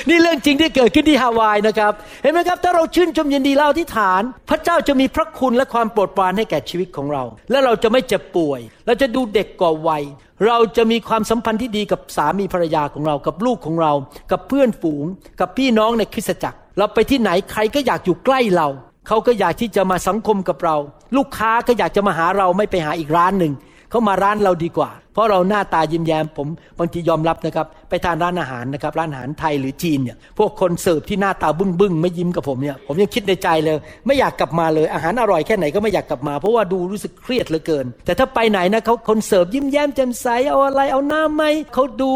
นี่เรื่องจริงที่เกิดขึ้นที่ฮาวายนะครับ เห็นไหมครับ ถ้าเราชื่นชมยินดีเล่าที่ฐาน พระเจ้าจะมีพระคุณและความโปรดปรานให้แก่ชีวิตของเรา และเราจะไม่เจ็บป่วย เราจะดูเด็กกว่าวัย เราจะมีความสัมพันธ์ที่ดีกับสามีภรรยาของเรา กับลูกของเรา กับเพื่อนฝูง กับพี่น้องในคริสตจักร เราไปที่ไหนใครก็อยากอยู่ใกล้เรา เขาก็อยากที่จะมาสังคมกับเรา ลูกค้าก็อยากจะมาหาเราไม่ไปหาอีกร้านหนึ่ง เขามาร้านเราดีกว่า เพราะเราหน้าตายิ้มแย้มผมบางทียอมรับนะครับ ไปทานร้านอาหารนะครับ ร้านอาหารไทยหรือจีนเนี่ยพวกคนเสิร์ฟที่หน้าตาบึ้งบึ้งไม่ยิ้มกับผมเนี่ยผมยังคิดในใจเลย ไม่อยากกลับมาเลย อาหารอร่อยแค่ไหนก็ไม่อยากกลับมา เพราะว่าดูรู้สึกเครียดเหลือเกิน แต่ถ้าไปไหนนะเขาคนเสิร์ฟยิ้มแย้มแจ่มใสเอาอะไรเอาน้ำไหมเขาดู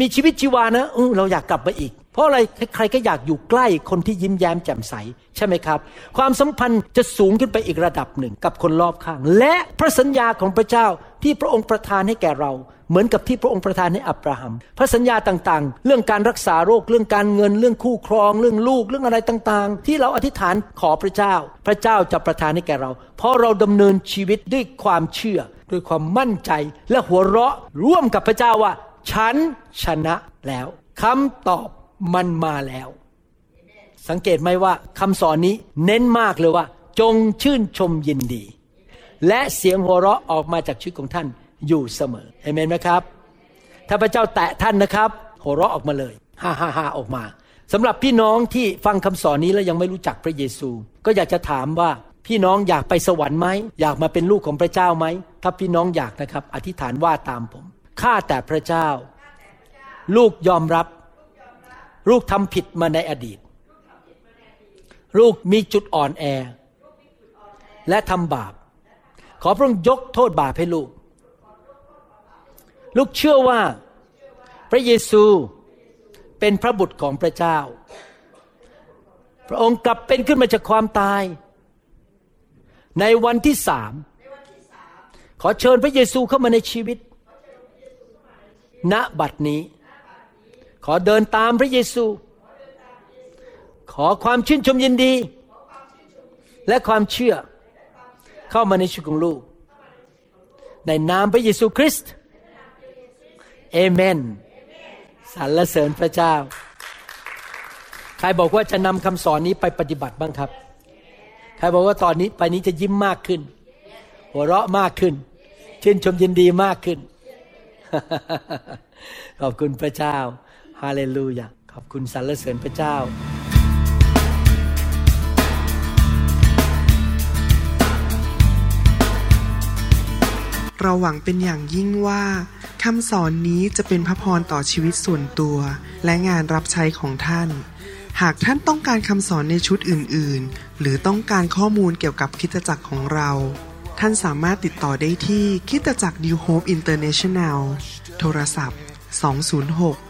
มีชีวิตชีวานะเราอยากกลับมาอีก เพราะอะไรใครก็อยากอยู่ใกล้คนที่ยิ้มแย้มแจ่มใส ใช่ไหมครับ ความสัมพันธ์จะสูงขึ้นไปอีกระดับหนึ่งกับคนรอบข้าง และพระสัญญาของพระเจ้าที่พระองค์ประทานให้แก่เรา เหมือนกับที่พระองค์ประทานให้อับราฮัม พระสัญญาต่างๆ เรื่องการรักษาโรคเรื่องการเงินเรื่องคู่ครอง เรื่องลูกเรื่องอะไรต่างๆ ที่เราอธิษฐานขอพระเจ้า พระเจ้าจะประทานให้แก่เรา เพราะเราดำเนินชีวิตด้วยความเชื่อ ด้วยความมั่นใจและหัวเราะร่วมกับพระเจ้าว่า ฉันชนะแล้วคำตอบ มันมาแล้ว สังเกตไหมว่าคำสอนนี้เน้นมากเลยว่า จงชื่นชมยินดี และเสียงหัวเราะออกมาจากชีวิตของท่านอยู่เสมอเห็นไหมครับ ถ้าพระเจ้าแตะท่านนะครับ หัวเราะออกมาเลยฮ่าฮ่าฮ่าออกมาสำหรับพี่น้องที่ฟังคำสอนนี้แล้วยังไม่รู้จักพระเยซู ก็อยากจะถามว่าพี่น้องอยากไปสวรรค์ไหมอยากมาเป็นลูกของพระเจ้าไหมถ้าพี่น้องอยากนะครับ อธิษฐานว่าตามผมข้าแต่พระเจ้า ลูกยอมรับ ลูกทำผิดมาในอดีต ลูกมีจุดอ่อนแอ และทำบาป ขอพระองค์ยกโทษบาปให้ลูก ลูกเชื่อว่า พระเยซูเป็นพระบุตรของพระเจ้า พระองค์กลับเป็นขึ้นมาจากความตาย ในวันที่สาม ขอเชิญพระเยซูเข้ามาในชีวิต ณบัดนี้ ขอเดินตามพระเยซู ขอความชื่นชมยินดี และความเชื่อ เข้ามาในชีวิตของลูก ในนามพระเยซูคริสต์เอเมนสรรเสริญพระเจ้า ใครบอกว่าจะนำคำสอนนี้ไปปฏิบัติบ้างครับ ใครบอกว่าตอนนี้ไปนี้จะยิ้มมากขึ้น หัวเราะมากขึ้น ชื่นชมยินดีมากขึ้นขอบคุณพระเจ้า ฮาเลลูยา ขอบคุณสรรเสริญพระเจ้า เราหวังเป็นอย่างยิ่งว่าคำสอนนี้จะเป็นพระพรต่อชีวิตส่วนตัว และงานรับใช้ของท่าน หากท่านต้องการคำสอนในชุดอื่น ๆ หรือต้องการข้อมูลเกี่ยวกับคิตจักรของเรา ท่านสามารถติดต่อได้ที่คิตจักร New Hope International โทรศัพท์ 206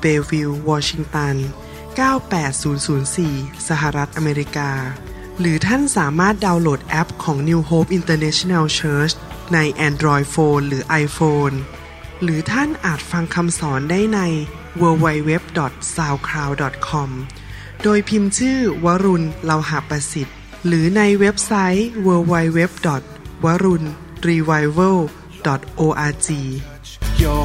เบลวิลวอชิงตัน 98004 สหรัฐอเมริกา หรือท่านสามารถดาวน์โหลดแอปของ New Hope International Church ใน Android Phone หรือ iPhone หรือท่านอาจฟังคำสอนได้ใน www.soundcloud.com โดยพิมพ์ชื่อวรุณเลาหาประสิทธิ์ หรือในเว็บไซต์ www.warunrevival.org Your